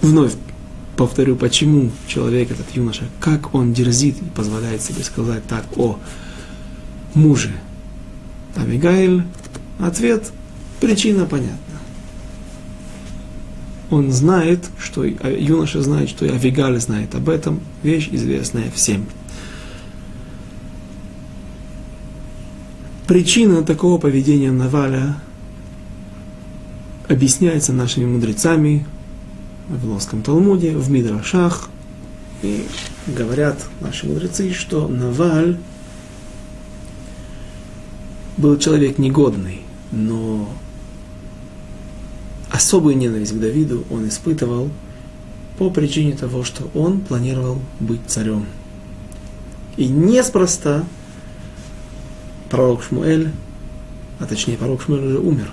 вновь повторю, почему человек, этот юноша, как он дерзит и позволяет себе сказать так о муже. Авигаиль, ответ, причина понятна он знает, что юноша знает, что и Авигаль знает об этом, вещь известная всем. Причина такого поведения Наваля объясняется нашими мудрецами в Вавилонском Талмуде, в Мидрашах. И говорят наши мудрецы, что Наваль был человек негодный, но особую ненависть к Давиду он испытывал по причине того, что он планировал быть царем. И неспроста пророк Шмуэль, а точнее пророк Шмуэль уже умер.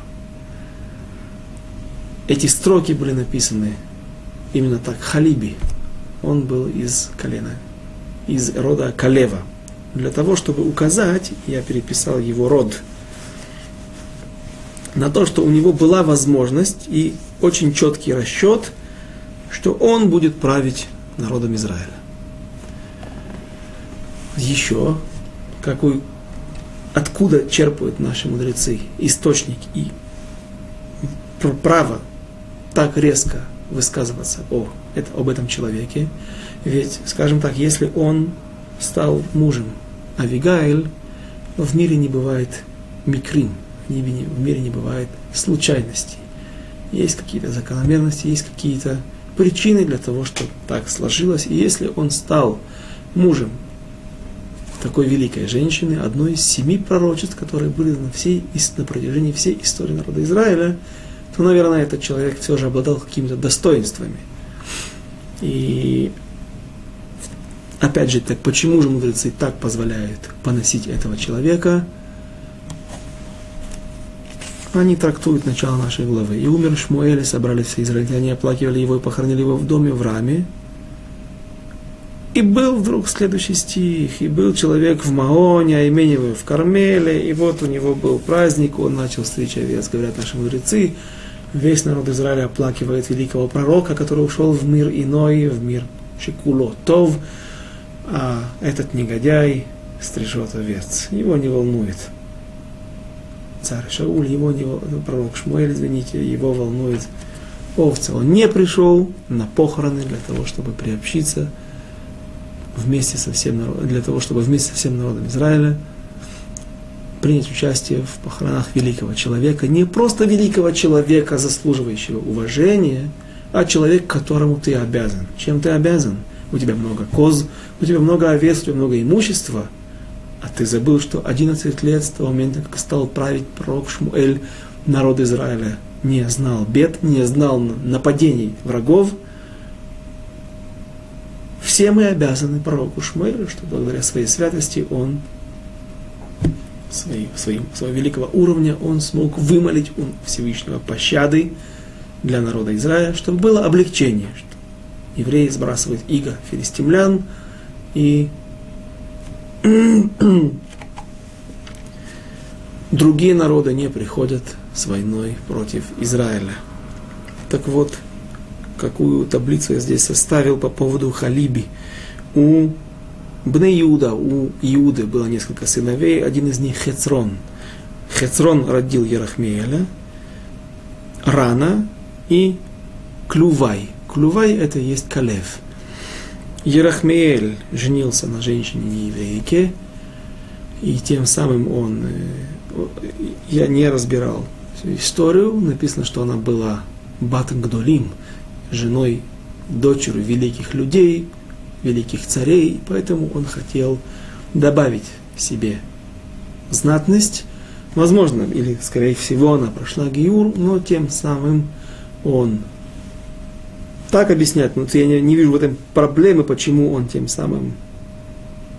Эти строки были написаны именно так. Халиби, он был из колена, из рода Калева. Для того, чтобы указать, я переписал его род – на то, что у него была возможность и очень четкий расчет, что он будет править народом Израиля. Еще, какой, откуда черпают наши мудрецы источник и право так резко высказываться о, это, об этом человеке. Ведь, скажем так, если он стал мужем Авигаэль, в мире не бывает микрин, в мире не бывает случайностей. Есть какие-то закономерности, есть какие-то причины для того, чтобы так сложилось. И если он стал мужем такой великой женщины, одной из семи пророчеств, которые были на, всей, на протяжении всей истории народа Израиля, то, наверное, этот человек все же обладал какими-то достоинствами. И опять же, так почему же мудрецы так позволяют поносить этого человека – они трактуют начало нашей главы. И умер Шмуэль, и собрались все израильтяне, оплакивали его и похоронили его в доме в Раме. И был вдруг следующий стих, и был человек в Маоне, а имени его в Кармеле, и вот у него был праздник, он начал встречу овец, говорят наши мудрецы, весь народ Израиля оплакивает великого пророка, который ушел в мир иной, в мир Шикуло Тов, а этот негодяй стрижет овец. Его не волнует царь Шауль, его не, ну, пророк Шмуэль, извините, его волнует овцы. Он не пришел на похороны для того, чтобы приобщиться вместе со всем народом, для того, чтобы вместе со всем народом Израиля принять участие в похоронах великого человека, не просто великого человека, заслуживающего уважения, а человек, которому ты обязан. Чем ты обязан? У тебя много коз, у тебя много овец, у тебя много имущества – а ты забыл, что 11 лет с того момента, как стал править пророк Шмуэль, народ Израиля не знал бед, не знал нападений врагов. Все мы обязаны пророку Шмуэлю, что благодаря своей святости он своим, своим, своего великого уровня он смог вымолить у Всевышнего пощады для народа Израиля, чтобы было облегчение, что евреи сбрасывают иго филистимлян и другие народы не приходят с войной против Израиля. Так вот, какую таблицу я здесь составил по поводу Халиби. У Бне Иуда, у Иуды было несколько сыновей, один из них Хецрон. Хецрон родил Ерахмееля, Рана и Клювай. Клювай это есть Калев. Ерахмеэль женился на женщине нееврейке, и тем самым он, э, я не разбирал историю, написано, что она была Батан Гдолим, женой, дочерью великих людей, великих царей, поэтому он хотел добавить себе знатность, возможно, или скорее всего она прошла Гиюр, но тем самым он так объяснять, но я не, вижу в этом проблемы, почему он тем самым,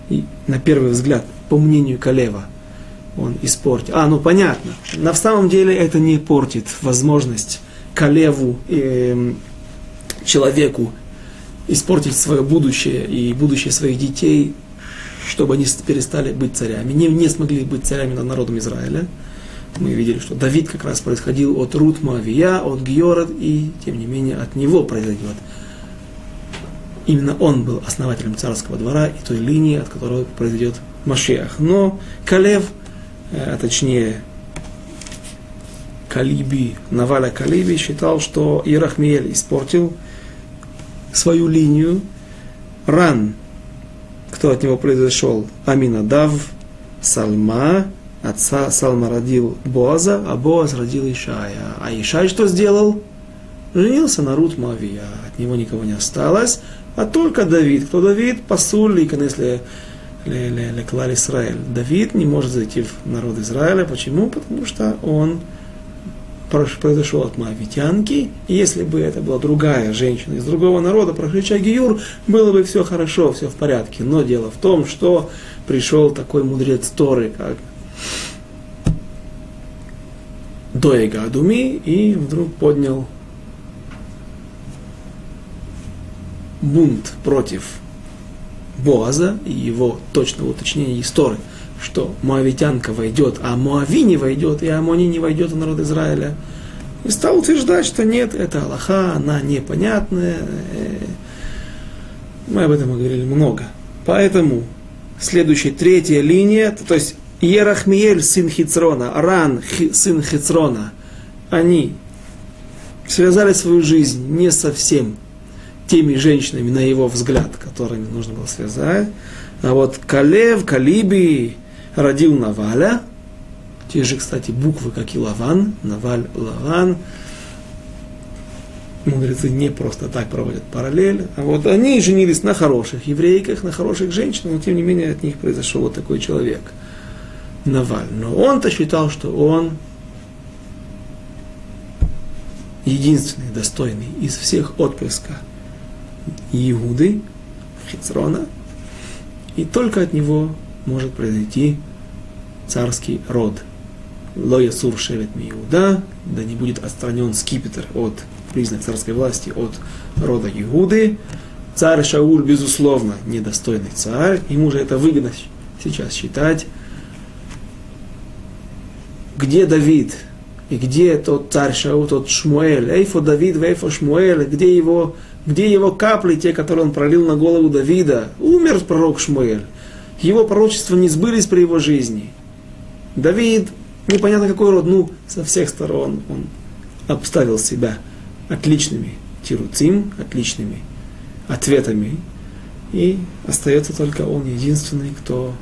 и, на первый взгляд, по мнению Калева, он испортит. А, ну понятно. На самом деле это не портит возможность Калеву, э, человеку, испортить свое будущее и будущее своих детей, чтобы они перестали быть царями, не, не смогли быть царями над народом Израиля. Мы видели, что Давид как раз происходил от Рут Моавия, от Георат, и тем не менее от него произойдет. Именно он был основателем царского двора и той линии, от которой произойдет Машиах. Но Калев, а точнее Калиби, Наваля Калиби считал, что Ирахмиэль испортил свою линию. Ран, кто от него произошел? Аминадав, Сальма, отца Салма родил Боаза, а Боаз родил Ишая. А Ишай что сделал? Женился на Рут Мавия. От него никого не осталось, а только Давид. Кто Давид? Пасуль, если Леклаль Израиль. Давид не может зайти в народ Израиля. Почему? Потому что он произошел от Моавитянки, если бы это была другая женщина из другого народа, прошедшая Гиюр, было бы все хорошо, все в порядке. Но дело в том, что пришел такой мудрец Торы, как Доега Адуми, и вдруг поднял бунт против Боаза и его точного уточнения истории, что Моавитянка войдет, а Моави не войдет, и Амони не войдет в народ Израиля. И стал утверждать, что нет, это Аллаха, она непонятная. Мы об этом говорили много. Поэтому следующая, третья линия, то есть Ерахмиель, сын Хицрона, Ран, сын Хицрона, они связали свою жизнь не совсем теми женщинами, на его взгляд, которыми нужно было связать. А вот Калев, Калиби родил Наваля, те же, кстати, буквы, как и Лаван, Наваль, Лаван. Мудрецы не просто так проводят параллель, а вот они женились на хороших еврейках, на хороших женщинах, но тем не менее от них произошел вот такой человек – Наваль. Но он-то считал, что он единственный достойный из всех отпрыска Иуды, Хицрона, и только от него может произойти царский род. Лоя Сур Шевет Иуда, да не будет отстранен скипетр от признак царской власти от рода Иуды. Царь Шауль, безусловно, недостойный царь, ему же это выгодно сейчас считать, где Давид, и где тот царь Шау, тот Шмуэль, Эйфо Давид, Эйфо Шмуэль, где его, где его капли, те, которые он пролил на голову Давида. Умер пророк Шмуэль. Его пророчества не сбылись при его жизни. Давид, непонятно какой род, ну, со всех сторон он обставил себя отличными тируцим, отличными ответами. И остается только он единственный, кто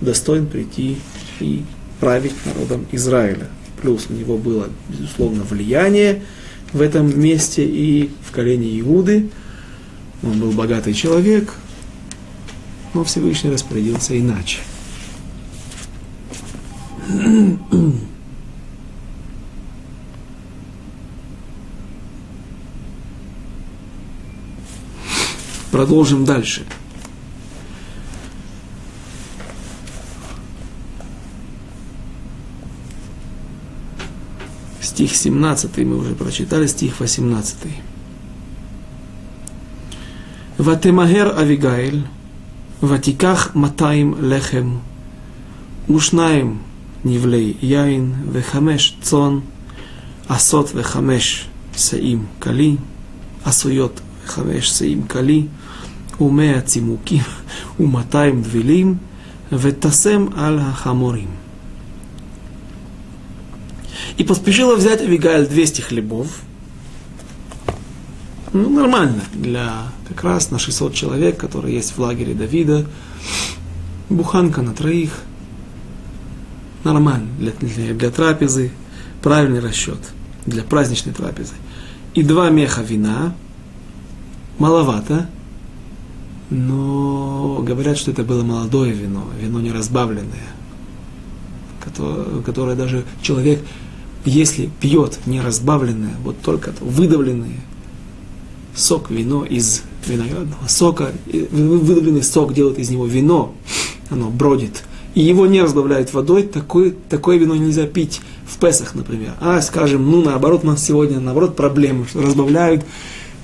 достоин прийти и править народом Израиля. Плюс у него было, безусловно, влияние в этом месте и в колене Иуды. Он был богатый человек, но Всевышний распорядился иначе. Продолжим дальше. Стих 17 мы уже прочитали, стих 18. Ватемагер Авигаэль, Ватиках Матаим Лехем, Ушнаем Нивлей Яин, Вехамеш Цон, Асот Вехамеш Саим Кали, Асуйот Вехамеш Саим Кали, Умея Цимуки Уматаем Двилим, Ветасем Аль Хаморим. И поспешила взять Авигаэль 200 хлебов, Ну, нормально для как раз на 600 человек, которые есть в лагере Давида. Буханка на троих. Нормально для, для, для трапезы. Правильный расчет для праздничной трапезы. И два меха вина. Маловато. Но говорят, что это было молодое вино, вино не разбавленное, которое, которое даже человек, если пьет не разбавленное, вот только выдавленное, сок, вино из виноградного сока, выдавленный сок делает из него вино, оно бродит, и его не разбавляют водой, такое, такое вино нельзя пить в Песах, например. А, скажем, ну, наоборот, у нас сегодня, наоборот, проблема, что разбавляют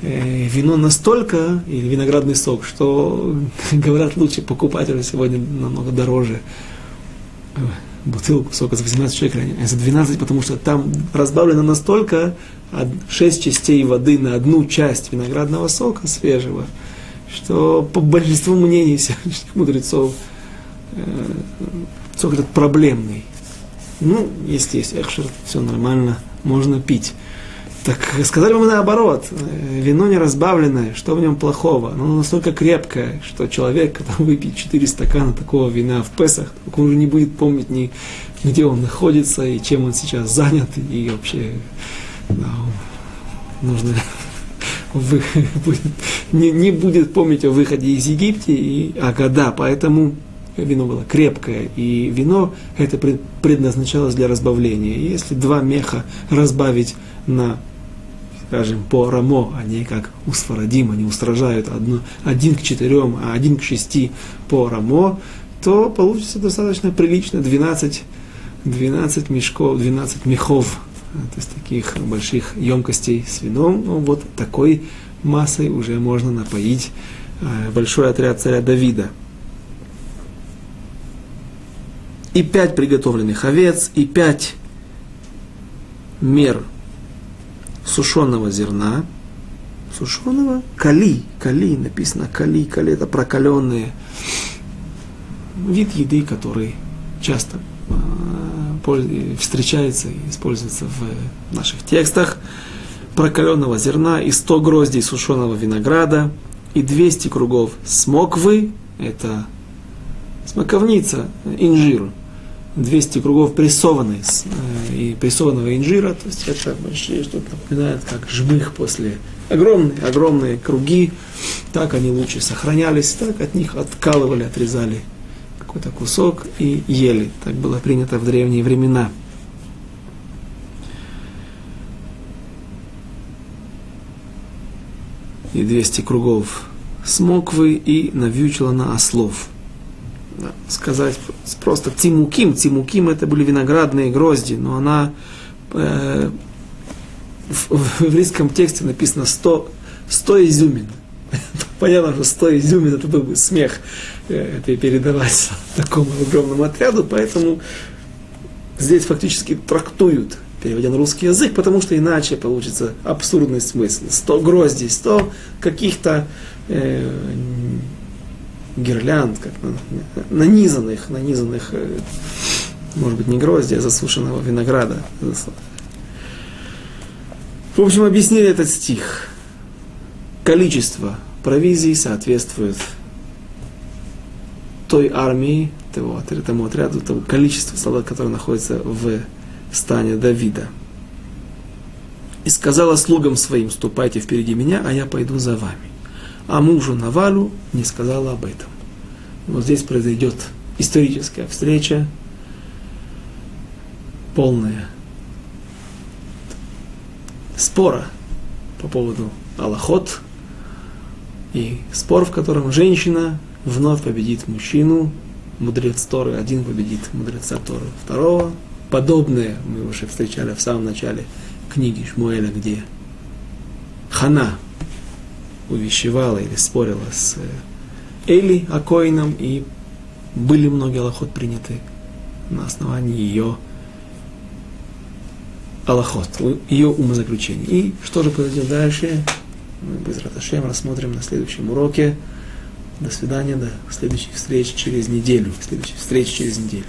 э, вино настолько, или виноградный сок, что, говорят, лучше покупать уже сегодня намного дороже бутылку сока за 18 шекелей, а за 12, потому что там разбавлено настолько 6 частей воды на одну часть виноградного сока свежего, что по большинству мнений сегодняшних мудрецов э, сок этот проблемный. Ну, если есть экшер, все нормально, можно пить. Так сказали бы мы наоборот, вино не разбавленное, что в нем плохого? Оно настолько крепкое, что человек, когда выпьет 4 стакана такого вина в Песах, он уже не будет помнить ни где он находится и чем он сейчас занят, и вообще да, нужно не, не будет помнить о выходе из Египта и о года, поэтому вино было крепкое, и вино это предназначалось для разбавления. Если два меха разбавить на скажем, по рамо, они как у сфарадим, они устражают одно, один к четырем, а один к шести по рамо, то получится достаточно прилично 12, 12 мешков, 12 мехов, то есть таких больших емкостей с вином. Ну, вот такой массой уже можно напоить э, большой отряд царя Давида. И пять приготовленных овец, и пять мер сушеного зерна, сушеного? Кали, кали, написано. Кали, кали, это прокаленные, вид еды, который часто э, встречается и используется в наших текстах, прокаленного зерна и 100 гроздей сушеного винограда и 200 кругов смоквы, это смоковница, инжир, 200 кругов прессованной, э, и прессованного инжира, то есть это большие, что-то напоминает, как жмых после огромные, огромные круги, так они лучше сохранялись, так от них откалывали, отрезали какой-то кусок и ели. Так было принято в древние времена. И 200 кругов смоквы и навьючила на ослов – сказать просто тимуким. Тимуким это были виноградные грозди, но она э, в, в еврейском тексте написано 100, 100 изюмин. Понятно, что 100 изюмин это был бы смех э, это передавать такому огромному отряду, поэтому здесь фактически трактуют, переводя на русский язык, потому что иначе получится абсурдный смысл. 100 гроздей, 100 каких-то э, гирлянд, как нанизанных, нанизанных, э, может быть, не гроздья, а засушенного винограда. В общем, объяснили этот стих. Количество провизии соответствует той армии, того, тому отряду, тому количеству солдат, которые находятся в стане Давида. И сказала слугам своим, ступайте впереди меня, а я пойду за вами а мужу Навалу не сказала об этом. Вот здесь произойдет историческая встреча, полная спора по поводу Аллахот, и спор, в котором женщина вновь победит мужчину, мудрец Торы, один победит мудреца Торы второго. Подобное мы уже встречали в самом начале книги Шмуэля, где Хана увещевала или спорила с Эли Акоином, и были многие аллахот приняты на основании ее аллахот, ее умозаключений. И что же произойдет дальше, мы без Раташем рассмотрим на следующем уроке. До свидания, до следующих встреч через неделю. Следующих встреч через неделю.